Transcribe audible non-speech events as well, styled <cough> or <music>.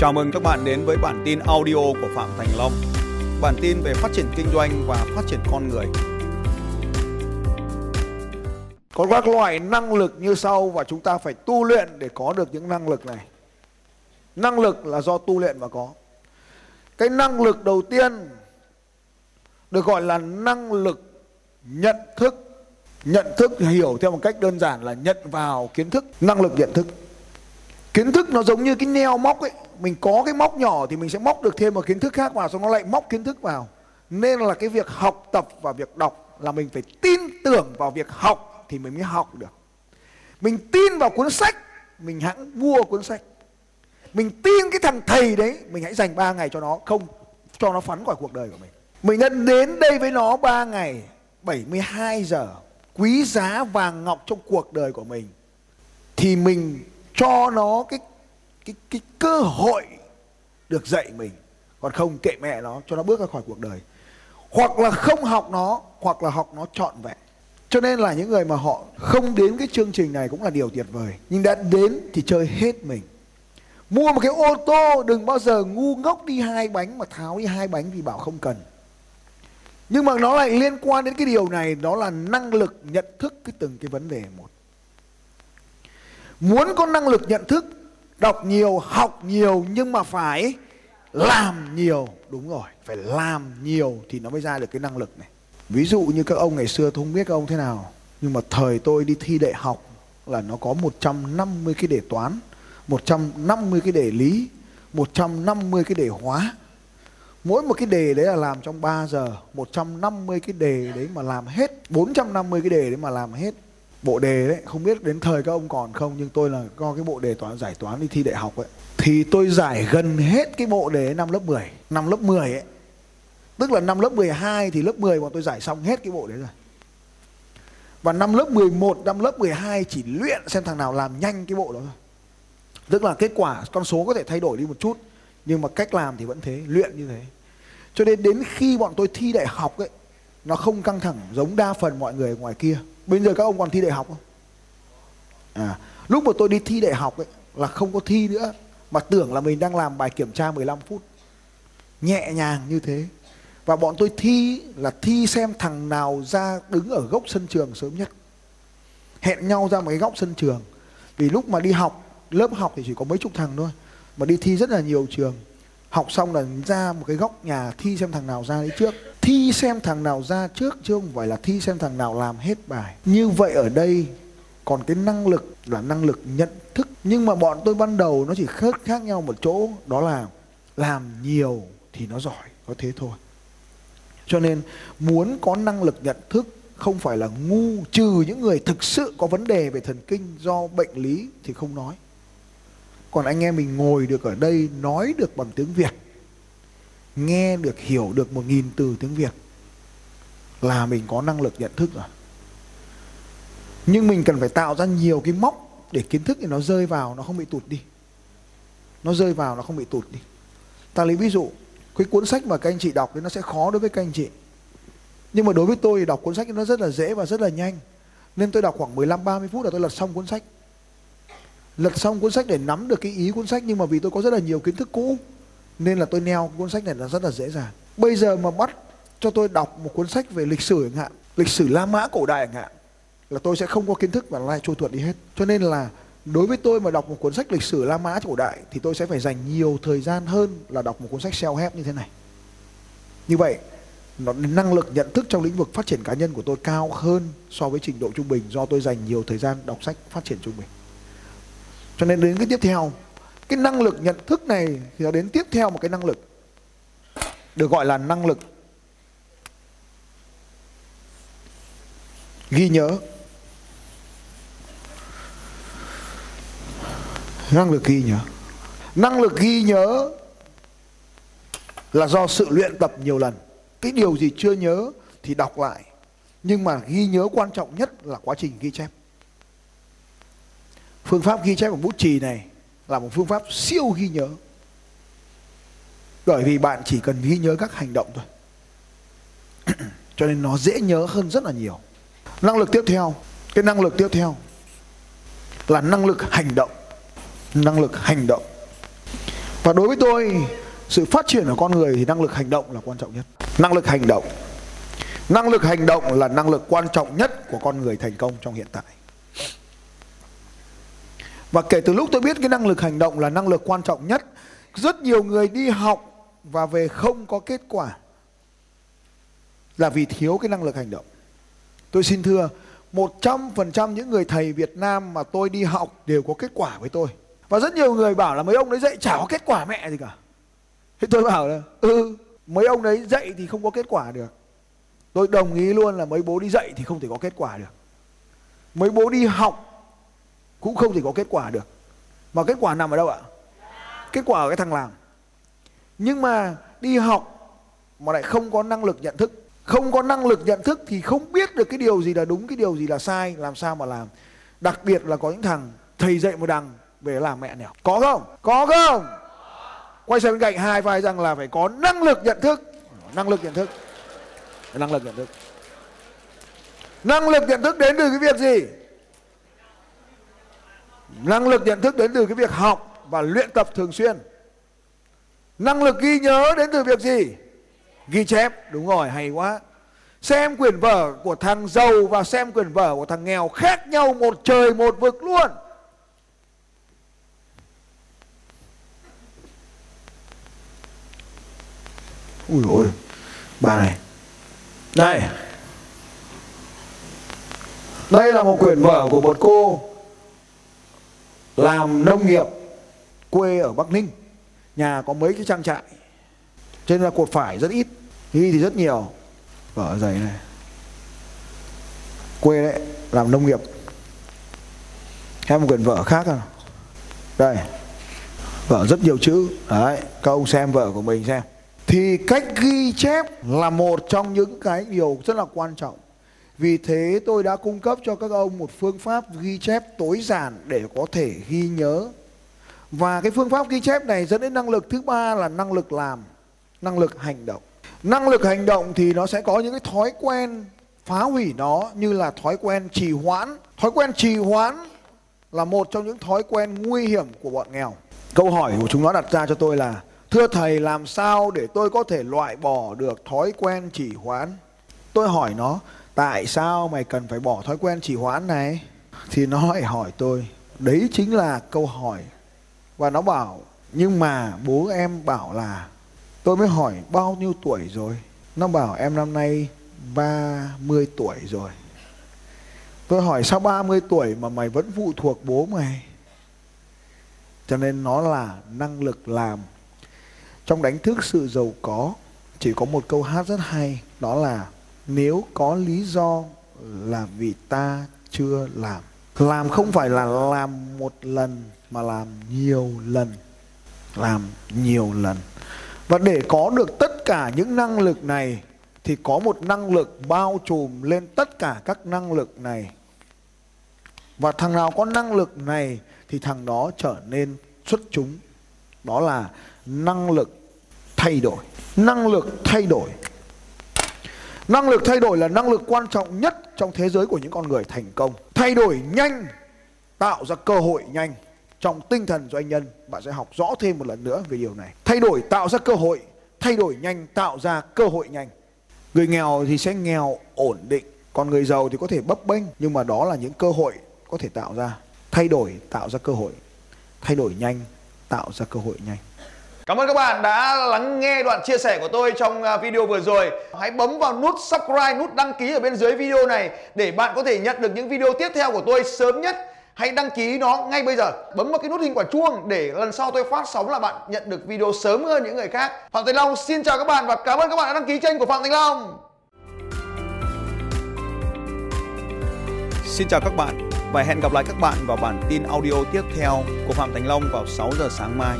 Chào mừng các bạn đến với bản tin audio của Phạm Thành Long. Bản tin về phát triển kinh doanh và phát triển con người. Có các loại năng lực như sau và chúng ta phải tu luyện để có được những năng lực này. Năng lực là do tu luyện mà có. Cái năng lực đầu tiên được gọi là năng lực nhận thức. Nhận thức hiểu theo một cách đơn giản là nhận vào kiến thức, năng lực nhận thức. Kiến thức nó giống như cái neo móc ấy, mình có cái móc nhỏ thì mình sẽ móc được thêm một kiến thức khác vào xong nó lại móc kiến thức vào. Nên là cái việc học tập và việc đọc là mình phải tin tưởng vào việc học thì mình mới học được. Mình tin vào cuốn sách, mình hãy mua cuốn sách. Mình tin cái thằng thầy đấy, mình hãy dành 3 ngày cho nó, không cho nó phắn khỏi cuộc đời của mình. Mình đã đến đây với nó 3 ngày, 72 giờ, quý giá vàng ngọc trong cuộc đời của mình. Thì mình cho nó cái cái cái cơ hội được dạy mình. Còn không, kệ mẹ nó, cho nó bước ra khỏi cuộc đời. Hoặc là không học nó, hoặc là học nó trọn vẹn. Cho nên là những người mà họ không đến cái chương trình này cũng là điều tuyệt vời. Nhưng đã đến thì chơi hết mình. Mua một cái ô tô, đừng bao giờ ngu ngốc đi hai bánh mà tháo đi hai bánh vì bảo không cần. Nhưng mà nó lại liên quan đến cái điều này, đó là năng lực nhận thức cái từng cái vấn đề một muốn có năng lực nhận thức, đọc nhiều, học nhiều nhưng mà phải làm nhiều. Đúng rồi, phải làm nhiều thì nó mới ra được cái năng lực này. Ví dụ như các ông ngày xưa, tôi không biết các ông thế nào, nhưng mà thời tôi đi thi đại học là nó có 150 cái đề toán 150 cái đề lý 150 cái đề hóa. Mỗi một cái đề đấy là làm trong 3 giờ 150 cái đề đấy mà làm hết 450 cái đề đấy mà làm hết bộ đề đấy, không biết đến thời các ông còn không, nhưng tôi là có cái bộ đề toán, giải toán đi thi đại học ấy. Thì tôi giải gần hết cái bộ đề năm lớp 10 năm lớp 10 ấy. Tức là năm lớp 12 thì lớp 10 bọn tôi giải xong hết cái bộ đấy rồi. Và năm lớp 11 năm lớp 12 chỉ luyện xem thằng nào làm nhanh cái bộ đó thôi. Tức là kết quả, con số có thể thay đổi đi một chút, nhưng mà cách làm thì vẫn thế, luyện như thế. Cho nên đến khi bọn tôi thi đại học ấy, nó không căng thẳng giống đa phần mọi người ngoài kia bây giờ các ông còn thi đại học không? À lúc mà tôi đi thi đại học ấy, là không có thi nữa. Mà tưởng là mình đang làm bài kiểm tra 15 phút. Nhẹ nhàng như thế. Và bọn tôi thi là thi xem thằng nào ra đứng ở góc sân trường sớm nhất. Hẹn nhau ra một cái góc sân trường. Vì lúc mà đi học, lớp học thì chỉ có mấy chục thằng thôi. Mà đi thi rất là nhiều trường. Học xong là ra một cái góc nhà thi xem thằng nào ra đấy trước thi xem thằng nào ra trước chứ không phải là thi xem thằng nào làm hết bài. Như vậy ở đây, còn cái năng lực là năng lực nhận thức. Nhưng mà bọn tôi ban đầu nó chỉ khác khác nhau một chỗ, đó là làm nhiều thì nó giỏi, có thế thôi. Cho nên muốn có năng lực nhận thức, không phải là ngu, trừ những người thực sự có vấn đề về thần kinh do bệnh lý thì không nói. Còn anh em mình ngồi được ở đây, nói được bằng tiếng việt nghe được, hiểu được một nghìn từ tiếng việt là mình có năng lực nhận thức rồi. Nhưng mình cần phải tạo ra nhiều cái móc để kiến thức thì nó rơi vào, nó không bị tụt đi. Nó rơi vào, nó không bị tụt đi. Ta lấy ví dụ, cái cuốn sách mà các anh chị đọc thì nó sẽ khó đối với các anh chị. Nhưng mà đối với tôi thì đọc cuốn sách nó rất là dễ và rất là nhanh. Nên tôi đọc khoảng 15 30 phút là tôi lật xong cuốn sách. Lật xong cuốn sách để nắm được cái ý cuốn sách, nhưng mà vì tôi có rất là nhiều kiến thức cũ nên là tôi neo cuốn sách này là rất là dễ dàng. Bây giờ mà bắt cho tôi đọc một cuốn sách về lịch sử chẳng hạn, lịch sử la mã cổ đại chẳng hạn, là tôi sẽ không có kiến thức và lai trôi tuột đi hết. Cho nên là đối với tôi mà đọc một cuốn sách lịch sử la mã cổ đại thì tôi sẽ phải dành nhiều thời gian hơn là đọc một cuốn sách self help như thế này. Như vậy, nó, năng lực nhận thức trong lĩnh vực phát triển cá nhân của tôi cao hơn so với trình độ trung bình do tôi dành nhiều thời gian đọc sách phát triển trung bình. Cho nên đến cái tiếp theo cái năng lực nhận thức này thì nó đến tiếp theo một cái năng lực, được gọi là năng lực ghi nhớ. Năng lực ghi nhớ. Năng lực ghi nhớ là do sự luyện tập nhiều lần. Cái điều gì chưa nhớ thì đọc lại. Nhưng mà ghi nhớ quan trọng nhất là quá trình ghi chép. Phương pháp ghi chép bằng bút chì này là một phương pháp siêu ghi nhớ. Bởi vì bạn chỉ cần ghi nhớ các hành động thôi. <clears throat> Cho nên nó dễ nhớ hơn rất là nhiều. Năng lực tiếp theo. Cái năng lực tiếp theo là năng lực hành động. Năng lực hành động. Và đối với tôi, sự phát triển của con người thì năng lực hành động là quan trọng nhất. Năng lực hành động. Năng lực hành động là năng lực quan trọng nhất của con người thành công trong hiện tại và kể từ lúc tôi biết cái năng lực hành động là năng lực quan trọng nhất, rất nhiều người đi học và về không có kết quả là vì thiếu cái năng lực hành động. Tôi xin thưa 100% những người thầy Việt Nam mà tôi đi học đều có kết quả với tôi. Và rất nhiều người bảo là mấy ông đấy dạy chả có kết quả mẹ gì cả. Thế tôi bảo là ừ mấy ông đấy dạy thì không có kết quả được. Tôi đồng ý luôn là mấy bố đi dạy thì không thể có kết quả được. Mấy bố đi học cũng không thể có kết quả được. Mà kết quả nằm ở đâu ạ? Kết quả ở cái thằng làm. Nhưng mà đi học mà lại không có năng lực nhận thức. Không có năng lực nhận thức thì không biết được cái điều gì là đúng, cái điều gì là sai, làm sao mà làm. Đặc biệt là có những thằng thầy dạy một đằng về làm mẹ nẻo. Có không? Có không? Quay sang bên cạnh hai vai rằng là phải có năng lực nhận thức. Năng lực nhận thức. Năng lực nhận thức. Năng lực nhận thức đến từ cái việc gì? Năng lực nhận thức đến từ cái việc học và luyện tập thường xuyên. Năng lực ghi nhớ đến từ việc gì? Ghi chép. Đúng rồi, hay quá. Xem quyển vở của thằng giàu và xem quyển vở của thằng nghèo khác nhau một trời một vực luôn. Ui ôi bà này. Đây đây là một quyển vở của một cô làm nông nghiệp, quê ở Bắc Ninh, nhà có mấy cái trang trại, cho nên là cột phải rất ít, ghi thì rất nhiều. Vở dày này, quê đấy, làm nông nghiệp. Xem một quyển vở khác à đây, vở rất nhiều chữ. Đấy, các ông xem vở của mình xem. Thì cách ghi chép là một trong những cái điều rất là quan trọng vì thế tôi đã cung cấp cho các ông một phương pháp ghi chép tối giản để có thể ghi nhớ. Và cái phương pháp ghi chép này dẫn đến năng lực thứ ba là năng lực làm, năng lực hành động. Năng lực hành động thì nó sẽ có những cái thói quen phá hủy nó như là thói quen trì hoãn. Thói quen trì hoãn là một trong những thói quen nguy hiểm của bọn nghèo. Câu hỏi của chúng nó đặt ra cho tôi là, thưa thầy, làm sao để tôi có thể loại bỏ được thói quen trì hoãn? Tôi hỏi nó tại sao mày cần phải bỏ thói quen trì hoãn này? Thì nó lại hỏi tôi. Đấy chính là câu hỏi. Và nó bảo, nhưng mà bố em bảo là tôi mới hỏi bao nhiêu tuổi rồi? Nó bảo, em năm nay 30 tuổi rồi. Tôi hỏi, sao 30 tuổi mà mày vẫn phụ thuộc bố mày? Cho nên nó là năng lực làm. Trong đánh thức sự giàu có, chỉ có một câu hát rất hay, đó là nếu có lý do là vì ta chưa làm. Làm không phải là làm một lần, mà làm nhiều lần. Làm nhiều lần. Và để có được tất cả những năng lực này, thì có một năng lực bao trùm lên tất cả các năng lực này. Và thằng nào có năng lực này, thì thằng đó trở nên xuất chúng. Đó là năng lực thay đổi. Năng lực thay đổi năng lực thay đổi là năng lực quan trọng nhất trong thế giới của những con người thành công. Thay đổi nhanh, tạo ra cơ hội nhanh. Trong tinh thần doanh nhân, bạn sẽ học rõ thêm một lần nữa về điều này. Thay đổi, tạo ra cơ hội. Thay đổi nhanh, tạo ra cơ hội nhanh. Người nghèo thì sẽ nghèo ổn định. Còn người giàu thì có thể bấp bênh, nhưng mà đó là những cơ hội có thể tạo ra. Thay đổi, tạo ra cơ hội. Thay đổi nhanh, tạo ra cơ hội nhanh. Cảm ơn các bạn đã lắng nghe đoạn chia sẻ của tôi trong à, video vừa rồi. Hãy bấm vào nút subscribe, nút đăng ký ở bên dưới video này để bạn có thể nhận được những video tiếp theo của tôi sớm nhất. Hãy đăng ký nó ngay bây giờ. Bấm vào cái nút hình quả chuông để lần sau tôi phát sóng là bạn nhận được video sớm hơn những người khác. Phạm Thành Long xin chào các bạn và cảm ơn các bạn đã đăng ký kênh của Phạm Thành Long. Xin chào các bạn và hẹn gặp lại các bạn vào bản tin audio tiếp theo của Phạm Thành Long vào 6 giờ sáng mai.